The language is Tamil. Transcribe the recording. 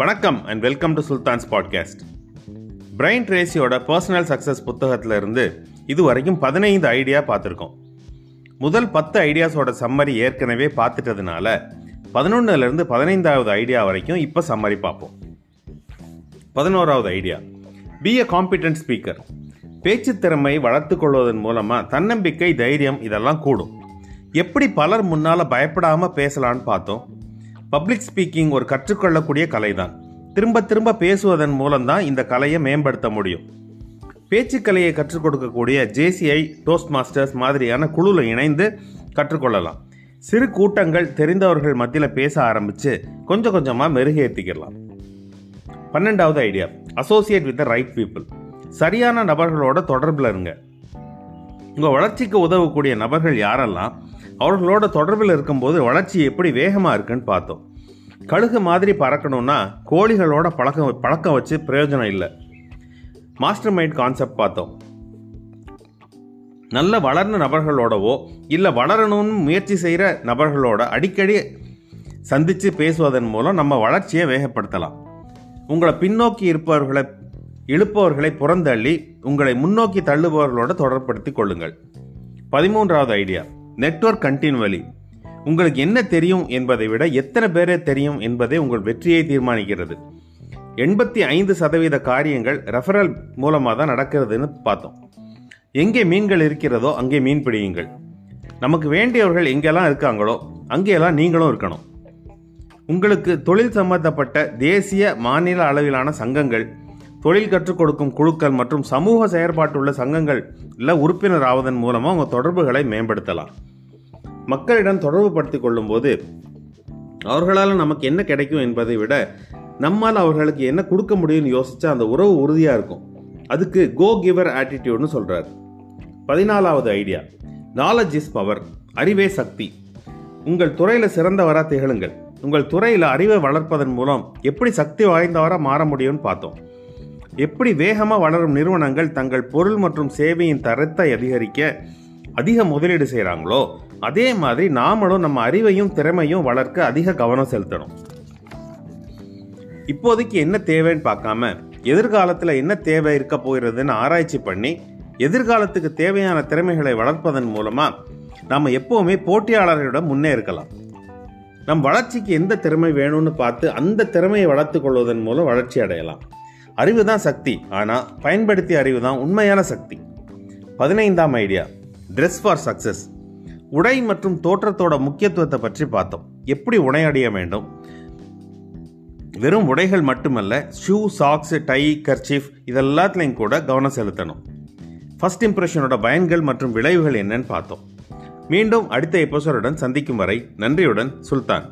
வணக்கம் and welcome to Sultan's podcast Brian ட்ரேசியோட personal success புத்தகத்திலிருந்து இது வரைக்கும் பதினைந்து ஐடியா பார்த்துருக்கோம். முதல் பத்து ஐடியாஸோட சம்மரி ஏற்கனவே பார்த்துட்டதுனால பதினொன்னுலேருந்து பதினைந்தாவது ஐடியா வரைக்கும் இப்போ சம்மரி பார்ப்போம். பதினோராவது idea be a competent speaker பேச்சு திறமை வளர்த்து கொள்வதன் மூலமாக தன்னம்பிக்கை தைரியம் இதெல்லாம் கூடும். எப்படி பலர் முன்னால் பயப்படாமல் பேசலான்னு பார்த்தோம்? பப்ளிக் ஸ்பீக்கிங் ஒரு கற்றுக்கொள்ளக்கூடிய கலை தான் திரும்ப திரும்ப பேசுவதன் மூலம்தான் இந்த கலையை மேம்படுத்த முடியும். பேச்சுக்கலையை கற்றுக் கொடுக்கக்கூடிய ஜேசிஐ டோஸ்ட் மாஸ்டர்ஸ் மாதிரியான குழுவில் இணைந்து கற்றுக்கொள்ளலாம். சிறு கூட்டங்கள் தெரிந்தவர்கள் மத்தியில் பேச ஆரம்பித்து கொஞ்சம் கொஞ்சமாக மெருகேற்றிக்கலாம் பன்னெண்டாவது idea associate with the right people சரியான நபர்களோட தொடர்பில் இருங்க. உங்கள் வளர்ச்சிக்கு உதவக்கூடிய நபர்கள் யாரெல்லாம் அவர்களோட தொடர்பில் இருக்கும்போது வளர்ச்சி எப்படி வேகமாக இருக்குன்னு பார்த்தோம். கழுகு மாதிரி பறக்கணும்னா கோழிகளோட பழக்கம் பழக்கம் வச்சு பிரயோஜனம் இல்லை. மாஸ்டர் மைண்ட் கான்செப்ட் பார்த்தோம். நல்ல வளர்ந்த நபர்களோடவோ இல்லை வளரணும்னு முயற்சி செய்கிற நபர்களோட அடிக்கடி சந்தித்து பேசுவதன் மூலம் நம்ம வளர்ச்சியை வேகப்படுத்தலாம். உங்களை பின்னோக்கி இருப்பவர்களை இழுப்பவர்களை புறந்தள்ளி உங்களை முன்னோக்கி தள்ளுபவர்களோட தொடர்படுத்திக் கொள்ளுங்கள். பதிமூன்றாவது ஐடியா நெட்வொர்க் கண்டினியூவலி உங்களுக்கு என்ன தெரியும் என்பதை விட எத்தனை பேரே தெரியும் என்பதே உங்கள் வெற்றியை தீர்மானிக்கிறது. எண்பத்தி ஐந்து சதவீத காரியங்கள் ரெஃபரல் மூலமாக தான் நடக்கிறதுன்னு பார்த்தோம். எங்கே மீன்கள் இருக்கிறதோ அங்கே மீன் பிடியுங்கள். நமக்கு வேண்டியவர்கள் எங்கெல்லாம் இருக்காங்களோ அங்கேயெல்லாம் நீங்களும் இருக்கணும். உங்களுக்கு தொழில் சம்பந்தப்பட்ட தேசிய மாநில அளவிலான சங்கங்கள் தொழில் கற்றுக் கொடுக்கும் குழுக்கள் மற்றும் சமூக செயற்பாட்டுள்ள சங்கங்கள் இல்லை உறுப்பினர் ஆவதன் மூலமாக அவங்க தொடர்புகளை மேம்படுத்தலாம். மக்களிடம் தொடர்பு படுத்திக் கொள்ளும்போது அவர்களால் நமக்கு என்ன கிடைக்கும் என்பதை விட நம்மால் அவர்களுக்கு என்ன கொடுக்க முடியும்னு யோசிச்சா அந்த உறவு உறுதியாக இருக்கும். அதுக்கு கோ கிவர் ஆட்டிடியூட்னு சொல்கிறார் பதினாலாவது ஐடியா நாலேஜ் இஸ் பவர் அறிவே சக்தி. உங்கள் துறையில் சிறந்தவராக திகழுங்கள். உங்கள் துறையில் அறிவை வளர்ப்பதன் மூலம் எப்படி சக்தி வாய்ந்தவராக மாற முடியும்னு பார்த்தோம். எப்படி வேகமாக வளரும் நிறுவனங்கள் தங்கள் பொருள் மற்றும் சேவையின் தரத்தை அதிகரிக்க அதிக முதலீடு செய்கிறாங்களோ அதே மாதிரி நாமளும் நம்ம அறிவையும் திறமையும் வளர்க்க அதிக கவனம் செலுத்தணும். இப்போதைக்கு என்ன தேவைன்னு பார்க்காம எதிர்காலத்தில் என்ன தேவை இருக்க போகிறதுன்னு ஆராய்ச்சி பண்ணி எதிர்காலத்துக்கு தேவையான திறமைகளை வளர்ப்பதன் மூலமாக நாம் எப்போவுமே போட்டியாளர்களிடம் முன்னே இருக்கலாம். நம் வளர்ச்சிக்கு எந்த திறமை வேணும்னு பார்த்து அந்த திறமையை வளர்த்து கொள்வதன் மூலம் வளர்ச்சி அடையலாம். அறிவு தான் சக்தி. ஆனால் பயன்படுத்திய அறிவு தான் உண்மையான சக்தி. பதினைந்தாம் ஐடியா ட்ரெஸ் ஃபார் சக்ஸஸ் உடை மற்றும் தோற்றத்தோட முக்கியத்துவத்தை பற்றி பார்த்தோம். எப்படி உடையடைய வேண்டும்? வெறும் உடைகள் மட்டுமல்ல ஷூ சாக்ஸ் டை கர்ச்சீஃப் இதெல்லாத்துலையும் கூட கவனம் செலுத்தணும். ஃபர்ஸ்ட் இம்ப்ரெஷனோட பயன்கள் மற்றும் விளைவுகள் என்னன்னு பார்த்தோம். மீண்டும் அடுத்த எபிசோடுடன் சந்திக்கும் வரை நன்றியுடன் சுல்தான்.